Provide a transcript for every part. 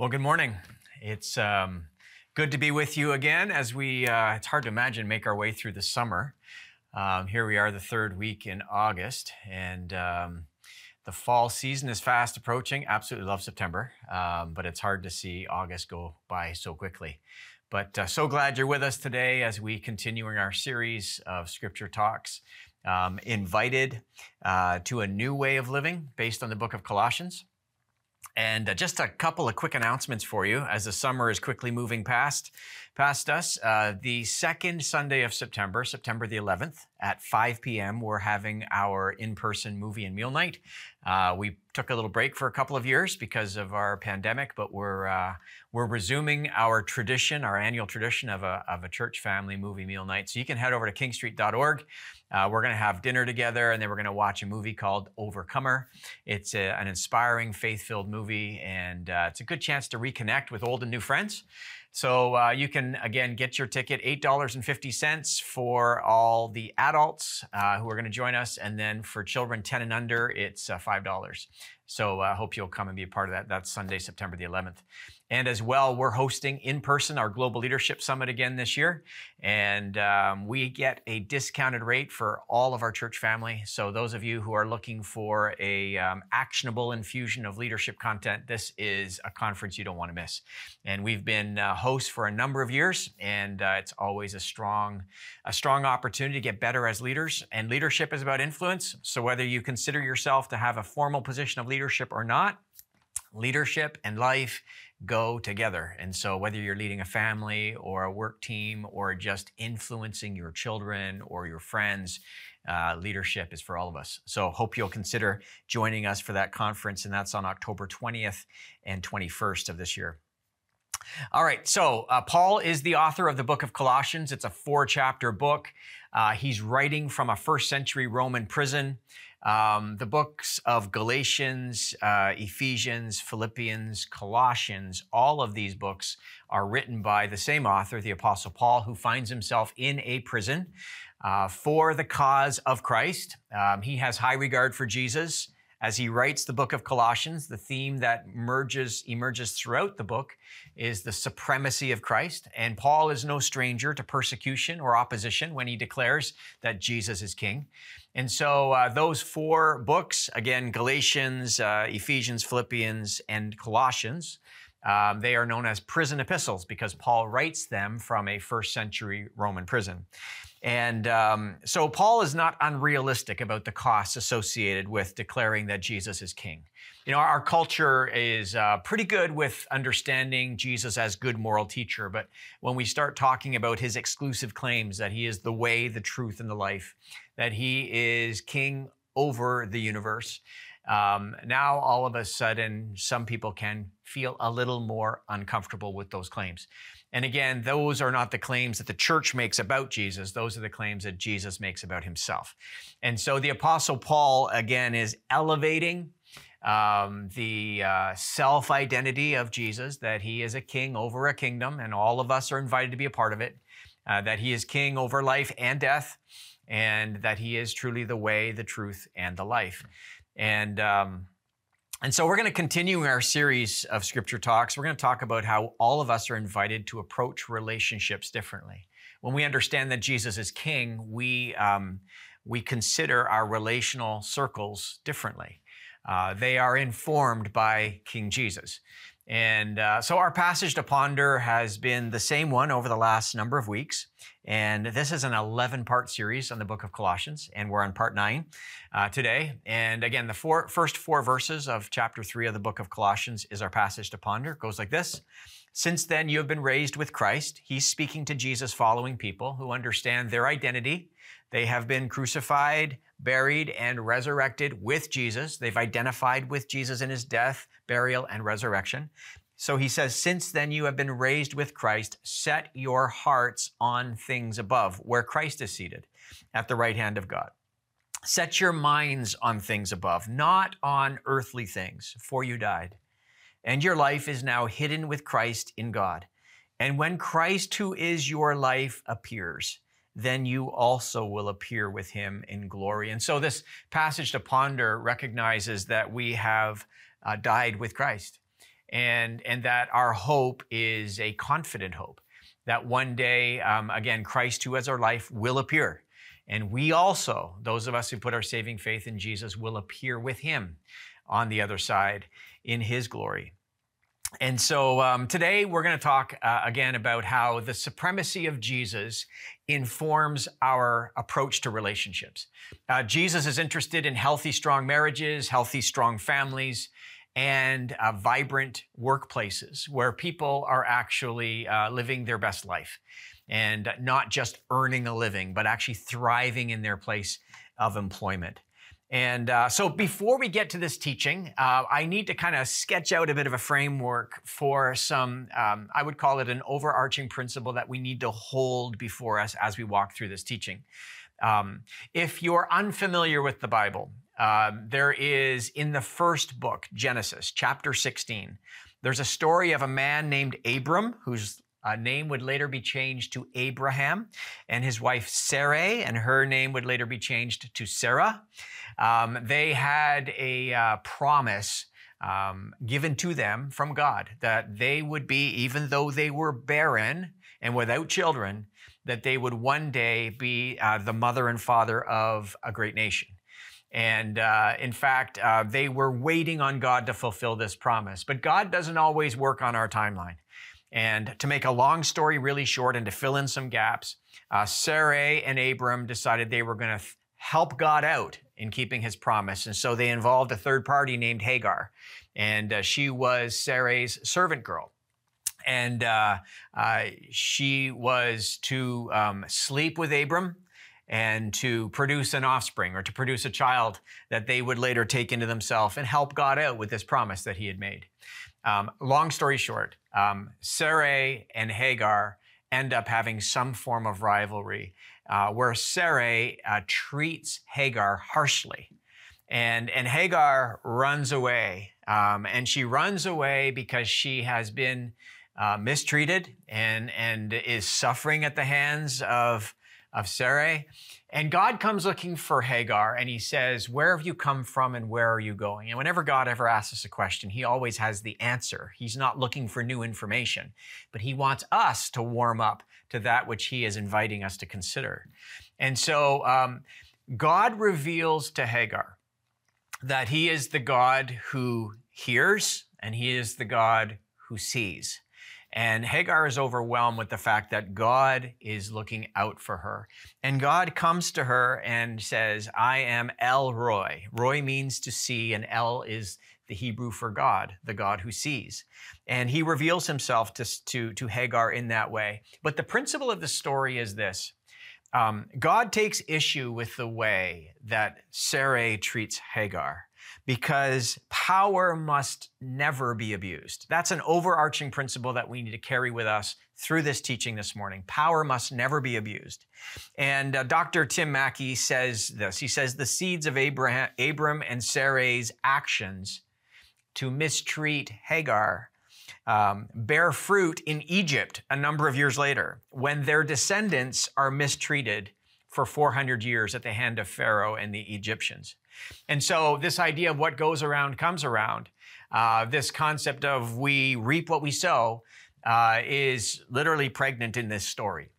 Well, good morning. It's um, good to be with you again as we, uh, it's hard to imagine, make our way through the summer. Um, here we are, the third week in August, and um, the fall season is fast approaching. Absolutely love September, um, but it's hard to see August go by so quickly. But uh, so glad you're with us today as we continuing our series of scripture talks. Um, invited uh, to a new way of living based on the book of Colossians. And uh, just a couple of quick announcements for you as the summer is quickly moving past past us. Uh, the second Sunday of September, September the 11th, at 5 p.m., we're having our in-person movie and meal night. Uh, we took a little break for a couple of years because of our pandemic, but we're uh, we're resuming our tradition, our annual tradition of a of a church family movie meal night. So you can head over to kingstreet.org. Uh, we're going to have dinner together, and then we're going to watch a movie called Overcomer. It's a, an inspiring, faith-filled movie, and uh, it's a good chance to reconnect with old and new friends. So uh, you can again get your ticket $8.50 for all the adults uh, who are going to join us, and then for children 10 and under, it's uh, $5. So I uh, hope you'll come and be a part of that. That's Sunday, September the 11th. And as well, we're hosting in person our Global Leadership Summit again this year. And um, we get a discounted rate for all of our church family. So, those of you who are looking for a um, actionable infusion of leadership content, this is a conference you don't want to miss. And we've been uh, hosts for a number of years, and uh, it's always a strong, a strong opportunity to get better as leaders. And leadership is about influence. So, whether you consider yourself to have a formal position of leadership or not, leadership and life go together. And so, whether you're leading a family or a work team or just influencing your children or your friends, uh, leadership is for all of us. So, hope you'll consider joining us for that conference, and that's on October 20th and 21st of this year. All right, so uh, Paul is the author of the book of Colossians. It's a four chapter book. Uh, he's writing from a first century Roman prison. Um, the books of Galatians, uh, Ephesians, Philippians, Colossians, all of these books are written by the same author, the Apostle Paul, who finds himself in a prison uh, for the cause of Christ. Um, he has high regard for Jesus. As he writes the book of Colossians, the theme that merges, emerges throughout the book is the supremacy of Christ. And Paul is no stranger to persecution or opposition when he declares that Jesus is king. And so uh, those four books, again, Galatians, uh, Ephesians, Philippians, and Colossians, um, they are known as prison epistles because Paul writes them from a first century Roman prison. And um, so Paul is not unrealistic about the costs associated with declaring that Jesus is king. You know, our culture is uh, pretty good with understanding Jesus as good moral teacher, but when we start talking about his exclusive claims that he is the way, the truth, and the life, that he is king over the universe, um, now all of a sudden, some people can feel a little more uncomfortable with those claims. And again, those are not the claims that the church makes about Jesus. Those are the claims that Jesus makes about himself. And so the Apostle Paul, again, is elevating um, the uh, self identity of Jesus, that he is a king over a kingdom, and all of us are invited to be a part of it, uh, that he is king over life and death, and that he is truly the way, the truth, and the life. And um, and so we're going to continue our series of scripture talks. We're going to talk about how all of us are invited to approach relationships differently. When we understand that Jesus is king, we, um, we consider our relational circles differently. Uh, they are informed by King Jesus. And uh, so our passage to ponder has been the same one over the last number of weeks. And this is an 11 part series on the book of Colossians, and we're on part nine uh, today. And again, the four, first four verses of chapter three of the book of Colossians is our passage to ponder. It goes like this Since then you have been raised with Christ. He's speaking to Jesus following people who understand their identity. They have been crucified, buried, and resurrected with Jesus. They've identified with Jesus in his death, burial, and resurrection. So he says, Since then you have been raised with Christ, set your hearts on things above, where Christ is seated at the right hand of God. Set your minds on things above, not on earthly things, for you died. And your life is now hidden with Christ in God. And when Christ, who is your life, appears, then you also will appear with him in glory. And so this passage to ponder recognizes that we have uh, died with Christ and, and that our hope is a confident hope. That one day, um, again, Christ, who has our life, will appear. And we also, those of us who put our saving faith in Jesus, will appear with him on the other side in his glory. And so um, today we're going to talk uh, again about how the supremacy of Jesus informs our approach to relationships. Uh, Jesus is interested in healthy, strong marriages, healthy, strong families, and uh, vibrant workplaces where people are actually uh, living their best life and not just earning a living, but actually thriving in their place of employment. And uh, so before we get to this teaching, uh, I need to kind of sketch out a bit of a framework for some, um, I would call it an overarching principle that we need to hold before us as we walk through this teaching. Um, if you're unfamiliar with the Bible, uh, there is in the first book, Genesis, chapter 16, there's a story of a man named Abram, whose uh, name would later be changed to Abraham, and his wife Sarai, and her name would later be changed to Sarah. Um, they had a uh, promise um, given to them from God that they would be, even though they were barren and without children, that they would one day be uh, the mother and father of a great nation. And uh, in fact, uh, they were waiting on God to fulfill this promise. But God doesn't always work on our timeline. And to make a long story really short and to fill in some gaps, uh, Sarai and Abram decided they were going to help God out in keeping his promise. And so they involved a third party named Hagar. And uh, she was Sarai's servant girl. And uh, uh, she was to um, sleep with Abram and to produce an offspring or to produce a child that they would later take into themselves and help God out with this promise that he had made. Um, long story short, um, Sarai and Hagar end up having some form of rivalry uh, where Sarai uh, treats Hagar harshly. And, and Hagar runs away. Um, and she runs away because she has been uh, mistreated and, and is suffering at the hands of, of Sarai. And God comes looking for Hagar and he says, Where have you come from and where are you going? And whenever God ever asks us a question, he always has the answer. He's not looking for new information, but he wants us to warm up to that which he is inviting us to consider. And so um, God reveals to Hagar that he is the God who hears and he is the God who sees. And Hagar is overwhelmed with the fact that God is looking out for her. And God comes to her and says, I am El Roi. Roi means to see, and El is the Hebrew for God, the God who sees. And he reveals himself to, to, to Hagar in that way. But the principle of the story is this um, God takes issue with the way that Sarai treats Hagar because power must never be abused. That's an overarching principle that we need to carry with us through this teaching this morning. Power must never be abused. And uh, Dr. Tim Mackie says this. He says the seeds of Abraham, Abram and Sarai's actions to mistreat Hagar um, bear fruit in Egypt a number of years later when their descendants are mistreated for 400 years at the hand of Pharaoh and the Egyptians. And so, this idea of what goes around comes around, uh, this concept of we reap what we sow, uh, is literally pregnant in this story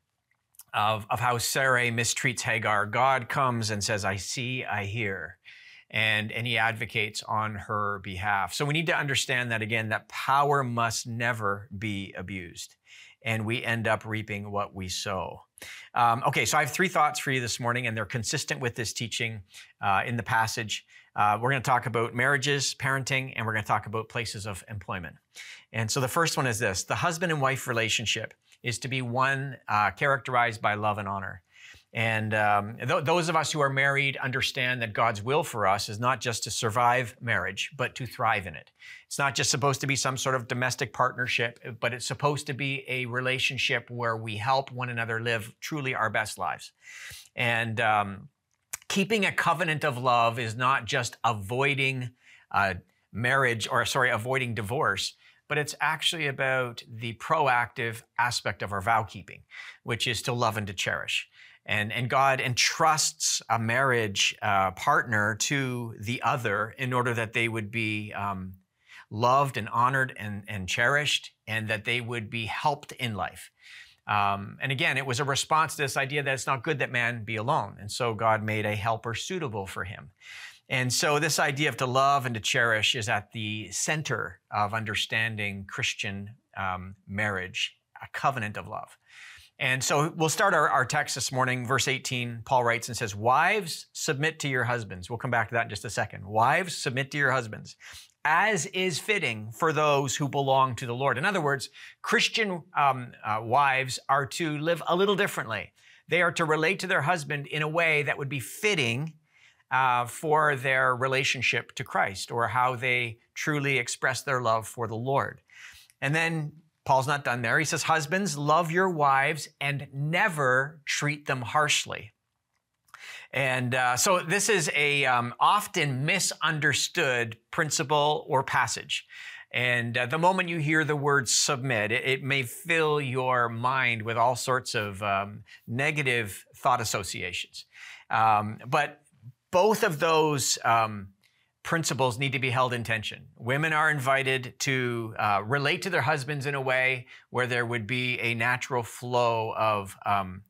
of, of how Sarai mistreats Hagar. God comes and says, I see, I hear. And, and he advocates on her behalf. So we need to understand that again, that power must never be abused. And we end up reaping what we sow. Um, okay, so I have three thoughts for you this morning, and they're consistent with this teaching uh, in the passage. Uh, we're going to talk about marriages, parenting, and we're going to talk about places of employment. And so the first one is this the husband and wife relationship is to be one uh, characterized by love and honor. And um, th- those of us who are married understand that God's will for us is not just to survive marriage, but to thrive in it. It's not just supposed to be some sort of domestic partnership, but it's supposed to be a relationship where we help one another live truly our best lives. And um, keeping a covenant of love is not just avoiding uh, marriage or, sorry, avoiding divorce but it's actually about the proactive aspect of our vow keeping, which is to love and to cherish and, and God entrusts a marriage uh, partner to the other in order that they would be um, loved and honored and, and cherished, and that they would be helped in life. Um, and again, it was a response to this idea that it's not good that man be alone. And so God made a helper suitable for him. And so, this idea of to love and to cherish is at the center of understanding Christian um, marriage, a covenant of love. And so we'll start our, our text this morning, verse 18. Paul writes and says, Wives, submit to your husbands. We'll come back to that in just a second. Wives, submit to your husbands, as is fitting for those who belong to the Lord. In other words, Christian um, uh, wives are to live a little differently. They are to relate to their husband in a way that would be fitting uh, for their relationship to Christ or how they truly express their love for the Lord. And then Paul's not done there. He says, Husbands, love your wives and never treat them harshly. And uh, so this is a um, often misunderstood principle or passage. And uh, the moment you hear the word submit, it, it, may fill your mind with all sorts of um, negative thought associations. Um, but both of those um, principles need to be held in tension. Women are invited to uh, relate to their husbands in a way where there would be a natural flow of um,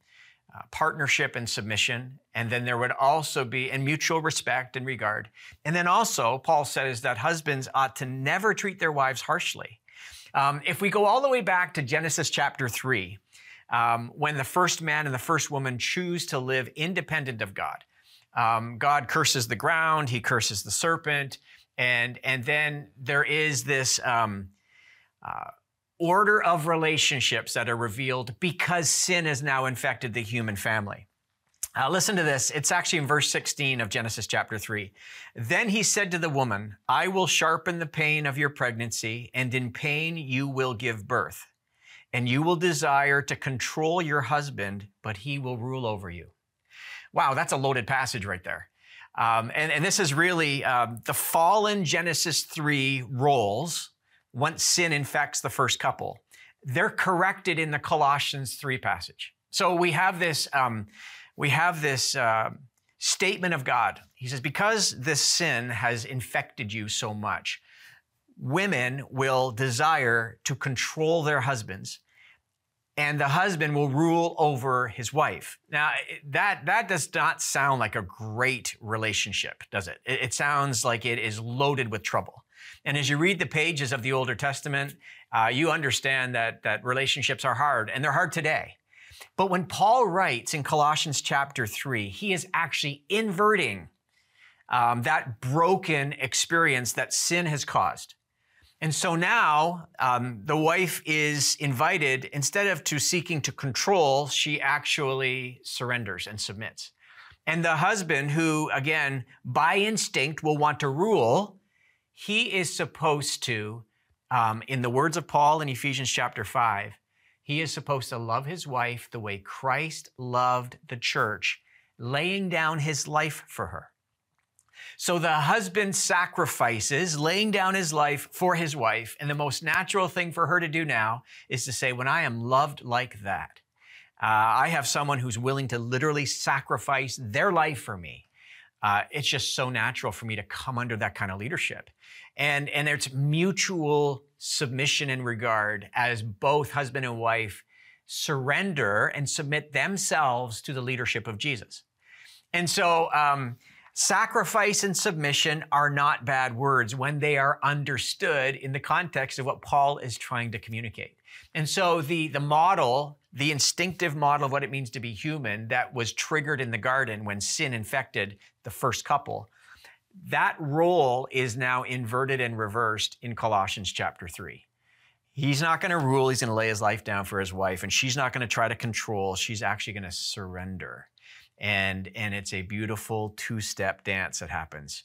uh, partnership and submission. And then there would also be, and mutual respect and regard. And then also, Paul says that husbands ought to never treat their wives harshly. Um, if we go all the way back to Genesis chapter 3, um, when the first man and the first woman choose to live independent of God, um, God curses the ground, he curses the serpent, and, and then there is this um, uh, order of relationships that are revealed because sin has now infected the human family. Uh, listen to this. It's actually in verse 16 of Genesis chapter 3. Then he said to the woman, I will sharpen the pain of your pregnancy, and in pain you will give birth. And you will desire to control your husband, but he will rule over you. Wow, that's a loaded passage right there. Um, and, and, this is really um, the fallen Genesis 3 roles once sin infects the first couple. They're corrected in the Colossians 3 passage. So we have this, um, we have this uh, statement of God. He says, because this sin has infected you so much, women will desire to control their husbands and the husband will rule over his wife. Now, that, that does not sound like a great relationship, does it? It, it sounds like it is loaded with trouble. And as you read the pages of the Older Testament, uh, you understand that, that relationships are hard, and they're hard today. But when Paul writes in Colossians chapter 3, he is actually inverting um, that broken experience that sin has caused. And so now um, the wife is invited, instead of to seeking to control, she actually surrenders and submits. And the husband, who again, by instinct will want to rule, he is supposed to, um, in the words of Paul in Ephesians chapter 5, he is supposed to love his wife the way Christ loved the church, laying down his life for her. So the husband sacrifices, laying down his life for his wife. And the most natural thing for her to do now is to say, When I am loved like that, uh, I have someone who's willing to literally sacrifice their life for me. Uh, it's just so natural for me to come under that kind of leadership. And, and it's mutual submission and regard as both husband and wife surrender and submit themselves to the leadership of Jesus. And so, um, Sacrifice and submission are not bad words when they are understood in the context of what Paul is trying to communicate. And so the, the model, the instinctive model of what it means to be human that was triggered in the garden when sin infected the first couple, that role is now inverted and reversed in Colossians chapter 3. He's not going to rule, he's going to lay his life down for his wife, and she's not going to try to control, she's actually going to surrender and and it's a beautiful two-step dance that happens.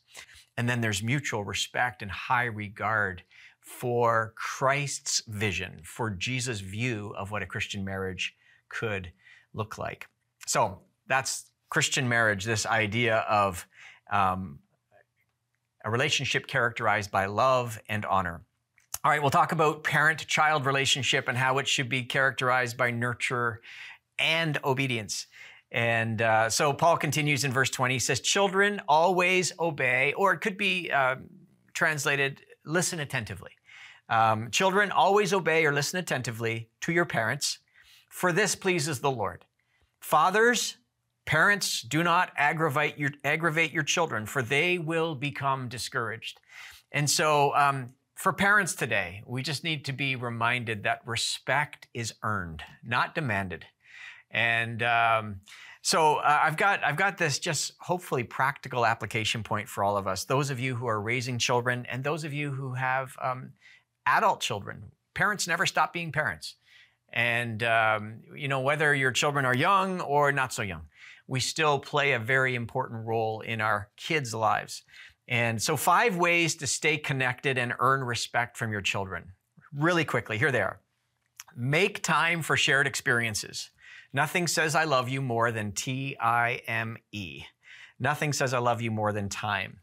And then there's mutual respect and high regard for Christ's vision for Jesus view of what a Christian marriage could look like. So that's Christian marriage this idea of um, a relationship characterized by love and honor. All right, we'll talk about parent child relationship and how it should be characterized by nurture and obedience. And uh, so Paul continues in verse 20. He says, Children always obey, or it could be uh, translated, listen attentively. Um, children, always obey or listen attentively to your parents, for this pleases the Lord. Fathers, parents, do not aggravate your, aggravate your children, for they will become discouraged. And so, um, for parents today, we just need to be reminded that respect is earned, not demanded. And um, so uh, I've got I've got this just hopefully practical application point for all of us. Those of you who are raising children, and those of you who have um, adult children. Parents never stop being parents, and um, you know whether your children are young or not so young, we still play a very important role in our kids' lives. And so, five ways to stay connected and earn respect from your children. Really quickly, here they are. Make time for shared experiences. Nothing says I love you more than T I M E. Nothing says I love you more than time.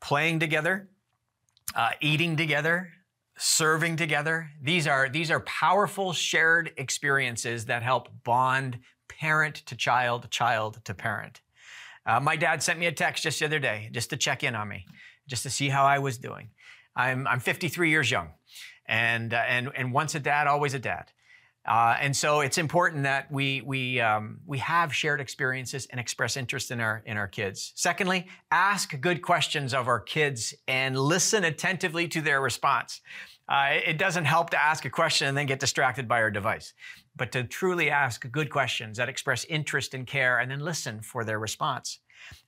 Playing together, uh, eating together, serving together. These are, these are powerful shared experiences that help bond parent to child, child to parent. Uh, my dad sent me a text just the other day just to check in on me, just to see how I was doing. I'm, I'm 53 years young, and, uh, and, and once a dad, always a dad. Uh, and so it's important that we, we, um, we have shared experiences and express interest in our, in our kids. Secondly, ask good questions of our kids and listen attentively to their response. Uh, it doesn't help to ask a question and then get distracted by our device, but to truly ask good questions that express interest and care and then listen for their response.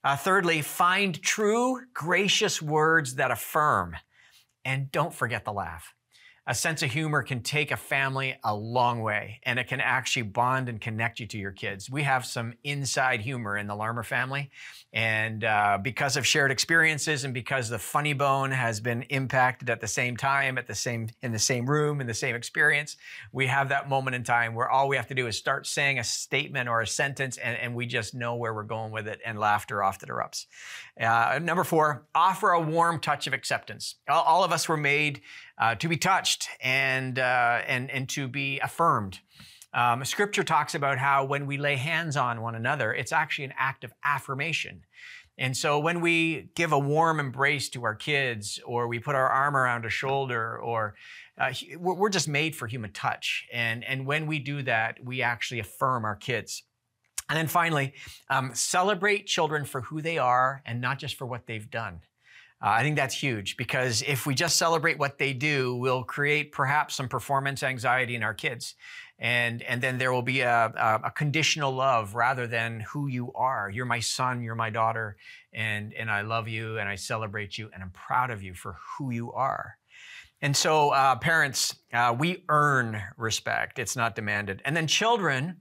Uh, thirdly, find true, gracious words that affirm. And don't forget the laugh a sense of humor can take a family a long way and it can actually bond and connect you to your kids. We have some inside humor in the Larmer family. And uh, because of shared experiences and because the funny bone has been impacted at the same time, at the same, in the same room, in the same experience, we have that moment in time where all we have to do is start saying a statement or a sentence and, and we just know where we're going with it and laughter often erupts. Uh, number four, offer a warm touch of acceptance. All, all of us were made uh, to be touched and, uh, and, and to be affirmed. Um, scripture talks about how when we lay hands on one another, it's actually an act of affirmation. And so when we give a warm embrace to our kids, or we put our arm around a shoulder, or uh, we're just made for human touch. And, and when we do that, we actually affirm our kids. And then finally, um, celebrate children for who they are and not just for what they've done. Uh, I think that's huge because if we just celebrate what they do, we'll create perhaps some performance anxiety in our kids. And, and then there will be a, a, a, conditional love rather than who you are. You're my son, you're my daughter, and, and I love you and I celebrate you and I'm proud of you for who you are. And so, uh, parents, uh, we earn respect, it's not demanded. And then, children,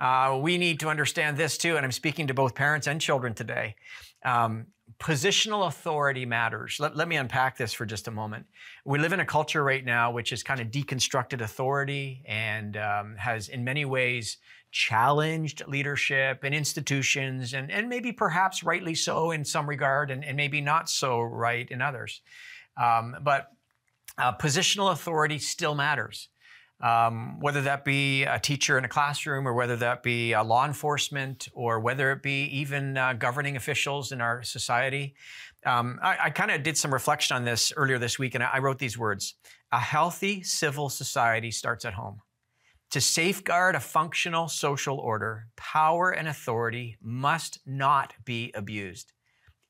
uh, we need to understand this too, and I'm speaking to both parents and children today. Um, positional authority matters. Let, let me unpack this for just a moment. We live in a culture right now which has kind of deconstructed authority and um, has, in many ways, challenged leadership and institutions, and, and maybe perhaps rightly so in some regard, and, and maybe not so right in others. Um, but uh, positional authority still matters um, whether that be a teacher in a classroom or whether that be uh, law enforcement or whether it be even uh, governing officials in our society. Um, I, I kind of did some reflection on this earlier this week and I wrote these words A healthy civil society starts at home. To safeguard a functional social order, power and authority must not be abused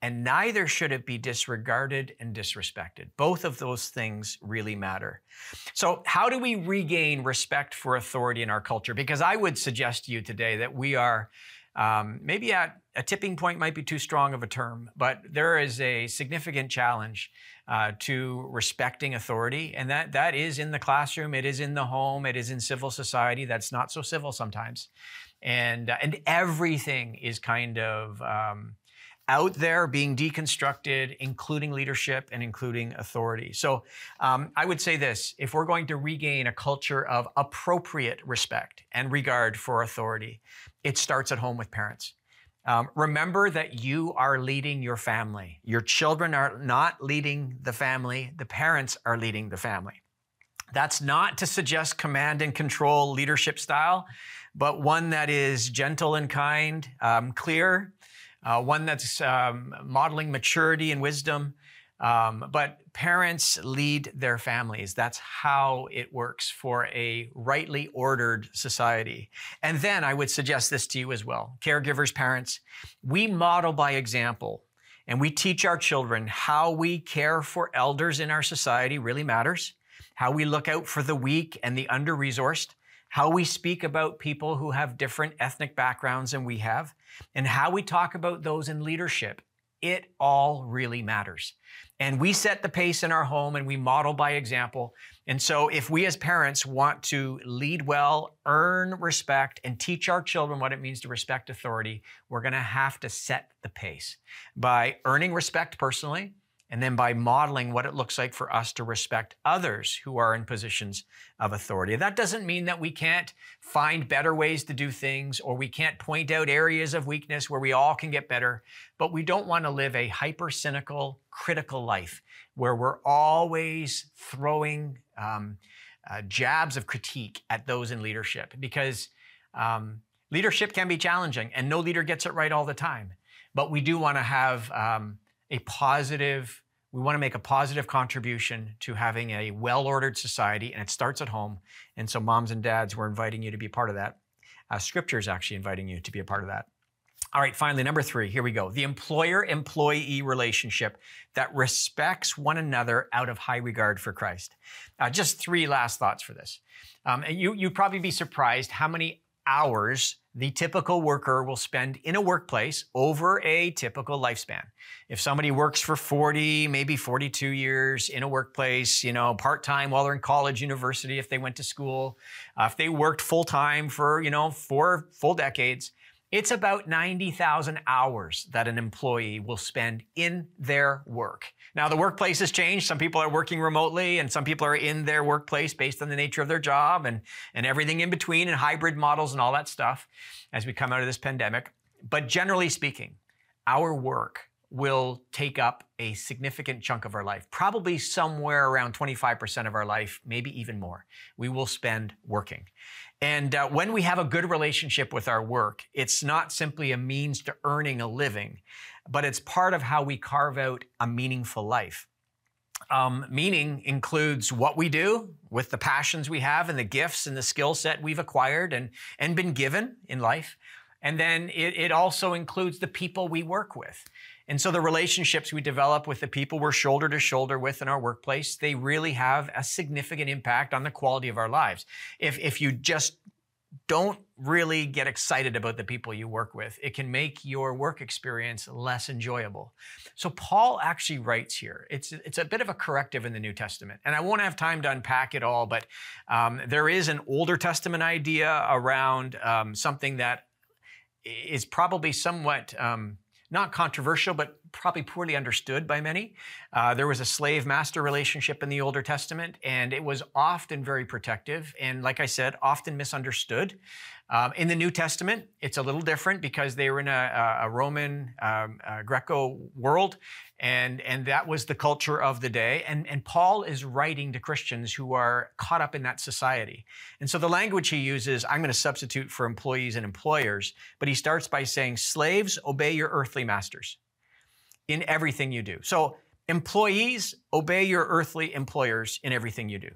and neither should it be disregarded and disrespected. Both of those things really matter. So, how do we regain respect for authority in our culture? Because I would suggest to you today that we are um, maybe at a tipping point, might be too strong of a term, but there is a significant challenge uh, to respecting authority, and that that is in the classroom, it is in the home, it is in civil society. That's not so civil sometimes, and uh, and everything is kind of um, out there being deconstructed, including leadership and including authority. So um, I would say this if we're going to regain a culture of appropriate respect and regard for authority, it starts at home with parents. Um, remember that you are leading your family. Your children are not leading the family, the parents are leading the family. That's not to suggest command and control leadership style, but one that is gentle and kind, um, clear, uh, one that's um, modeling maturity and wisdom, Um, but parents lead their families. That's how it works for a rightly ordered society. And then I would suggest this to you as well caregivers, parents, we model by example and we teach our children how we care for elders in our society really matters, how we look out for the weak and the under resourced, how we speak about people who have different ethnic backgrounds than we have, and how we talk about those in leadership. It all really matters. And we set the pace in our home and we model by example. And so, if we as parents want to lead well, earn respect, and teach our children what it means to respect authority, we're going to have to set the pace by earning respect personally, and then by modeling what it looks like for us to respect others who are in positions of authority. That doesn't mean that we can't find better ways to do things or we can't point out areas of weakness where we all can get better, but we don't want to live a hyper cynical, critical life where we're always throwing um, uh, jabs of critique at those in leadership because um, leadership can be challenging and no leader gets it right all the time. But we do want to have um, a positive, we want to make a positive contribution to having a well ordered society, and it starts at home. And so, moms and dads, we're inviting you to be part of that. Uh, scripture is actually inviting you to be a part of that. All right, finally, number three, here we go. The employer employee relationship that respects one another out of high regard for Christ. Uh, just three last thoughts for this. Um, you, you'd probably be surprised how many hours the typical worker will spend in a workplace over a typical lifespan. If somebody works for 40, maybe 42 years in a workplace, you know, part-time while they're in college, university, if they went to school, uh, if they worked full-time for, you know, four full decades, it's about 90,000 hours that an employee will spend in their work. Now, the workplace has changed. Some people are working remotely and some people are in their workplace based on the nature of their job and, and everything in between and hybrid models and all that stuff as we come out of this pandemic. But generally speaking, our work will take up a significant chunk of our life, probably somewhere around 25% of our life, maybe even more. We will spend working. And uh, when we have a good relationship with our work, it's not simply a means to earning a living, but it's part of how we carve out a meaningful life. Um, meaning includes what we do with the passions we have and the gifts and the skill set we've acquired and, and been given in life. And then it, it also includes the people we work with. And so the relationships we develop with the people we're shoulder to shoulder with in our workplace, they really have a significant impact on the quality of our lives. If, if you just don't really get excited about the people you work with, it can make your work experience less enjoyable. So Paul actually writes here. It's it's a bit of a corrective in the New Testament, and I won't have time to unpack it all. But um, there is an Older Testament idea around um, something that is probably somewhat um, not controversial, but probably poorly understood by many. Uh, there was a slave master relationship in the Older Testament, and it was often very protective, and like I said, often misunderstood. Um, in the New Testament, it's a little different because they were in a, a Roman um, Greco world, and, and that was the culture of the day. And, and Paul is writing to Christians who are caught up in that society. And so the language he uses, I'm going to substitute for employees and employers, but he starts by saying, Slaves, obey your earthly masters in everything you do. So, employees, obey your earthly employers in everything you do.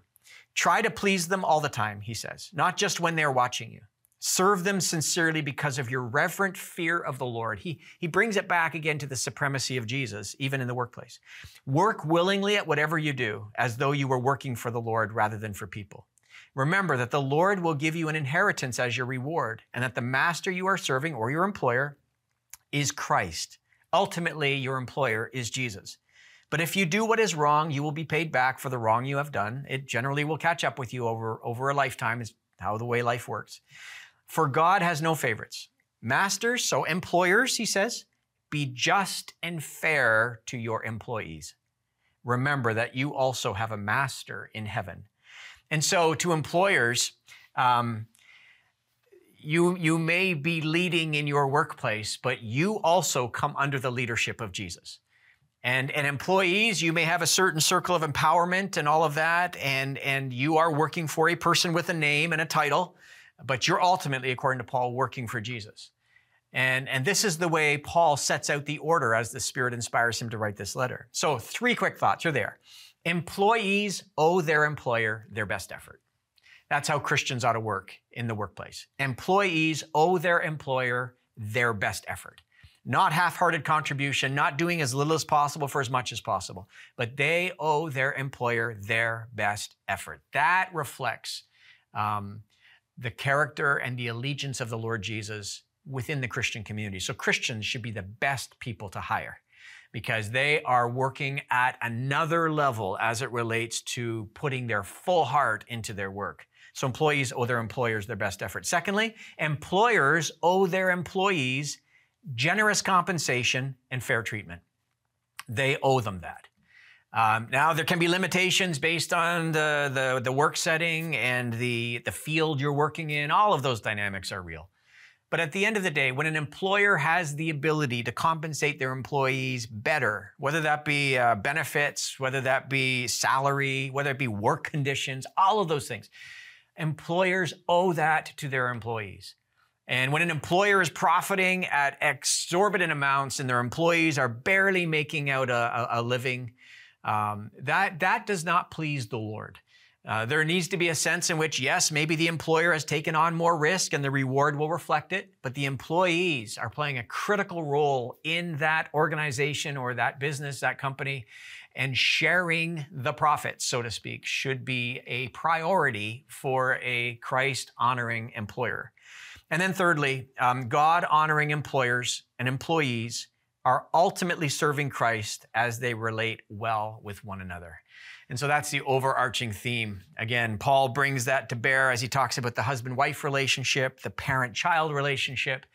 Try to please them all the time, he says, not just when they're watching you. Serve them sincerely because of your reverent fear of the Lord. He, he brings it back again to the supremacy of Jesus, even in the workplace. Work willingly at whatever you do, as though you were working for the Lord rather than for people. Remember that the Lord will give you an inheritance as your reward, and that the master you are serving or your employer is Christ. Ultimately, your employer is Jesus. But if you do what is wrong, you will be paid back for the wrong you have done. It generally will catch up with you over, over a lifetime, is how the way life works. For God has no favorites. Masters, so employers, he says, be just and fair to your employees. Remember that you also have a master in heaven. And so, to employers, um, you, you may be leading in your workplace, but you also come under the leadership of Jesus. And, and employees, you may have a certain circle of empowerment and all of that, and, and you are working for a person with a name and a title, but you're ultimately, according to Paul, working for Jesus. And, and this is the way Paul sets out the order as the Spirit inspires him to write this letter. So, three quick thoughts are there. Employees owe their employer their best effort. That's how Christians ought to work in the workplace. Employees owe their employer their best effort. Not half hearted contribution, not doing as little as possible for as much as possible, but they owe their employer their best effort. That reflects um, the character and the allegiance of the Lord Jesus within the Christian community. So Christians should be the best people to hire because they are working at another level as it relates to putting their full heart into their work. So employees owe their employers their best effort. Secondly, employers owe their employees generous compensation and fair treatment. They owe them that. Um, now there can be limitations based on the, the, the work setting and the, the field you're working in. All of those dynamics are real. But at the end of the day, when an employer has the ability to compensate their employees better, whether that be uh, benefits, whether that be salary, whether it be work conditions, all of those things, employers owe that to their employees. And when an employer is profiting at exorbitant amounts and their employees are barely making out a, a, living, um, that, that does not please the Lord. Uh, there needs to be a sense in which, yes, maybe the employer has taken on more risk and the reward will reflect it, but the employees are playing a critical role in that organization or that business, that company, and sharing the profits, so to speak, should be a priority for a Christ honoring employer. And then, thirdly, um, God honoring employers and employees are ultimately serving Christ as they relate well with one another. And so that's the overarching theme. Again, Paul brings that to bear as he talks about the husband wife relationship, the parent child relationship,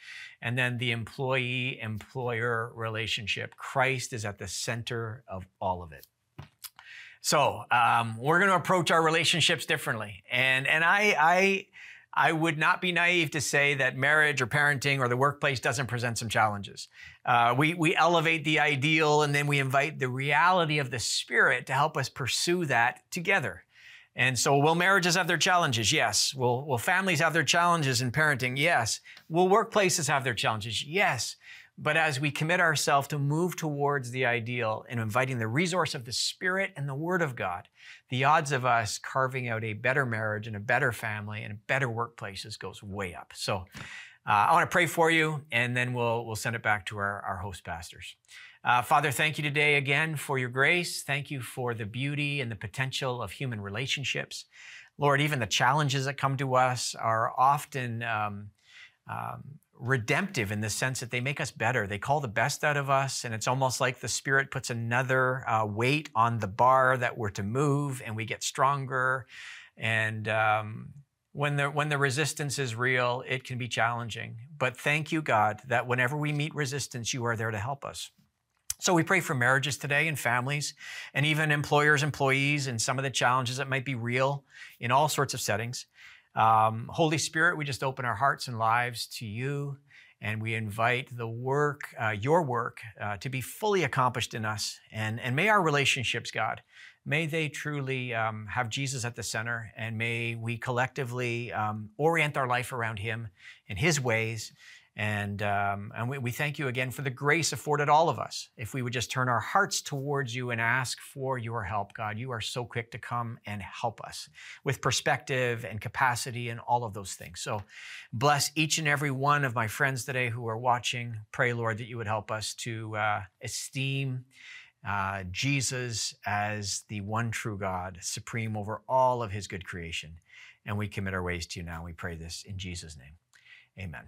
and then the employee employer relationship. Christ is at the center of all of it. So um, we're going to approach our relationships differently. And, and I, I, I would not be naive to say that marriage or parenting or the workplace doesn't present some challenges. Uh, we, we elevate the ideal and then we invite the reality of the Spirit to help us pursue that together. And so, will marriages have their challenges? Yes. Will, will families have their challenges in parenting? Yes. Will workplaces have their challenges? Yes. But as we commit ourselves to move towards the ideal and inviting the resource of the Spirit and the Word of God, the odds of us carving out a better marriage and a better family and better workplaces goes way up. So uh, I want to pray for you, and then we'll, we'll send it back to our, our host pastors. Uh, Father, thank you today again for your grace. Thank you for the beauty and the potential of human relationships. Lord, even the challenges that come to us are often um, um, redemptive in the sense that they make us better. They call the best out of us, and it's almost like the Spirit puts another uh, weight on the bar that we're to move, and we get stronger. And um, when the when the resistance is real, it can be challenging. But thank you, God, that whenever we meet resistance, you are there to help us. So we pray for marriages today and families, and even employers, employees, and some of the challenges that might be real in all sorts of settings. Um, Holy Spirit, we just open our hearts and lives to you, and we invite the work, uh, your work, uh, to be fully accomplished in us. And, and may our relationships, God, may they truly um, have Jesus at the center, and may we collectively um, orient our life around Him and His ways and, um, and we, we thank you again for the grace afforded all of us. If we would just turn our hearts towards you and ask for your help, God, you are so quick to come and help us with perspective and capacity and all of those things. So bless each and every one of my friends today who are watching. Pray, Lord, that you would help us to uh, esteem uh, Jesus as the one true God, supreme over all of his good creation. And we commit our ways to you now. We pray this in Jesus' name. Amen.